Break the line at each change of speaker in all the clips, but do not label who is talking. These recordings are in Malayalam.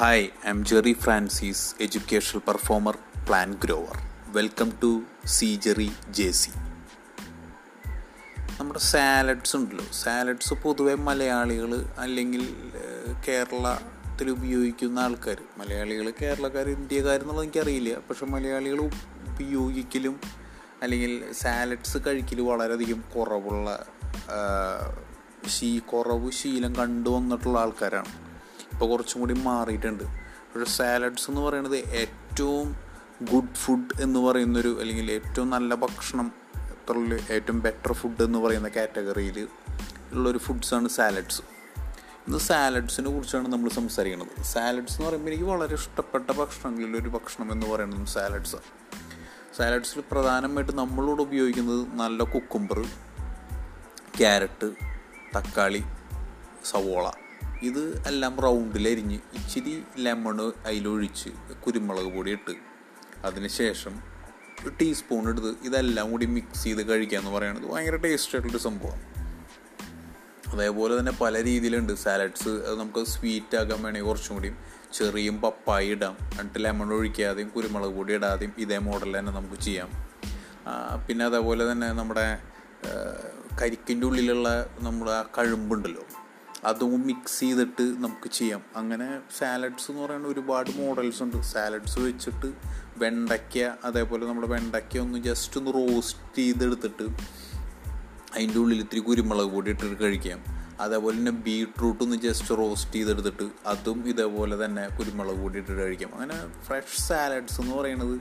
Hi I'm Jerry Francis education performer plan grower welcome to C Jerry J C നമ്മുടെ സാലഡ്സ് ഉണ്ടല്ലോ സാലഡ്സ് പൊതുവെ മലയാളികൾ അല്ലെങ്കിൽ കേരളത്തിൽ ഉപയോഗിക്കുന്ന ആൾക്കാർ മലയാളികൾ കേരളക്കാർ ഇന്ത്യക്കാർ എന്നുള്ളത് എനിക്കറിയില്ല പക്ഷെ മലയാളികൾ ഉപയോഗിക്കലും അല്ലെങ്കിൽ സാലഡ്സ് കഴിക്കൽ വളരെയധികം കുറവുള്ള ശീ കുറവ് ശീലം വന്നിട്ടുള്ള ആൾക്കാരാണ് ഇപ്പോൾ കുറച്ചും കൂടി മാറിയിട്ടുണ്ട് പക്ഷേ സാലഡ്സ് എന്ന് പറയുന്നത് ഏറ്റവും ഗുഡ് ഫുഡ് എന്ന് പറയുന്നൊരു അല്ലെങ്കിൽ ഏറ്റവും നല്ല ഭക്ഷണം ഏറ്റവും ബെറ്റർ ഫുഡ് എന്ന് പറയുന്ന കാറ്റഗറിയിൽ ഉള്ളൊരു ഫുഡ്സാണ് സാലഡ്സ് ഇന്ന് സാലഡ്സിനെ കുറിച്ചാണ് നമ്മൾ സംസാരിക്കുന്നത് സാലഡ്സ് എന്ന് പറയുമ്പോൾ എനിക്ക് വളരെ ഇഷ്ടപ്പെട്ട ഭക്ഷണങ്ങളിൽ ഒരു ഭക്ഷണം എന്ന് പറയുന്നത് സാലഡ്സാണ് സാലഡ്സിൽ പ്രധാനമായിട്ട് നമ്മളിവിടെ ഉപയോഗിക്കുന്നത് നല്ല കുക്കുംബർ ക്യാരറ്റ് തക്കാളി സവോള ഇത് എല്ലാം റൗണ്ടിലരിഞ്ഞ് ഇച്ചിരി ലെമൺ അതിലൊഴിച്ച് കുരുമുളക് പൊടി ഇട്ട് അതിനുശേഷം ഒരു ടീസ്പൂൺ എടുത്ത് ഇതെല്ലാം കൂടി മിക്സ് ചെയ്ത് കഴിക്കുക എന്ന് പറയുന്നത് ഭയങ്കര ടേസ്റ്റ് ആയിട്ടുള്ളൊരു സംഭവമാണ് അതേപോലെ തന്നെ പല രീതിയിലുണ്ട് സാലഡ്സ് അത് നമുക്ക് സ്വീറ്റ് ആക്കാൻ വേണമെങ്കിൽ കുറച്ചും കൂടിയും ചെറിയും പപ്പായി ഇടാം എന്നിട്ട് ലെമൺ ഒഴിക്കാതെയും കുരുമുളക് പൊടി ഇടാതെയും ഇതേ മോഡൽ തന്നെ നമുക്ക് ചെയ്യാം പിന്നെ അതേപോലെ തന്നെ നമ്മുടെ കരിക്കിൻ്റെ ഉള്ളിലുള്ള നമ്മുടെ ആ കഴുമ്പുണ്ടല്ലോ അതും മിക്സ് ചെയ്തിട്ട് നമുക്ക് ചെയ്യാം അങ്ങനെ സാലഡ്സ് എന്ന് പറയുന്ന ഒരുപാട് മോഡൽസ് ഉണ്ട് സാലഡ്സ് വെച്ചിട്ട് വെണ്ടയ്ക്ക അതേപോലെ നമ്മുടെ വെണ്ടയ്ക്ക ഒന്ന് ജസ്റ്റ് ഒന്ന് റോസ്റ്റ് ചെയ്തെടുത്തിട്ട് അതിൻ്റെ ഉള്ളിൽ ഇത്തിരി കുരുമുളക് പൊടി ഇട്ടിട്ട് കഴിക്കാം അതേപോലെ തന്നെ ബീട്രൂട്ട് ഒന്ന് ജസ്റ്റ് റോസ്റ്റ് ചെയ്തെടുത്തിട്ട് അതും ഇതേപോലെ തന്നെ കുരുമുളക് പൊടി ഇട്ടിട്ട് കഴിക്കാം അങ്ങനെ ഫ്രഷ് സാലഡ്സ് എന്ന് പറയുന്നത്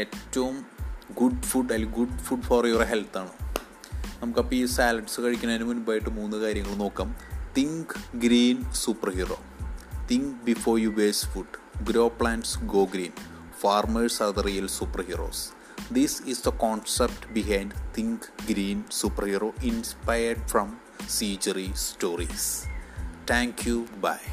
ഏറ്റവും ഗുഡ് ഫുഡ് അല്ലെങ്കിൽ ഗുഡ് ഫുഡ് ഫോർ യുവർ ഹെൽത്താണ് നമുക്കപ്പോൾ ഈ സാലഡ്സ് കഴിക്കുന്നതിന് മുൻപായിട്ട് മൂന്ന് കാര്യങ്ങൾ നോക്കാം Think green superhero. Think before you waste food. Grow plants, go green. Farmers are the real superheroes. This is the concept behind Think Green Superhero, inspired from CGRI stories. Thank you. Bye.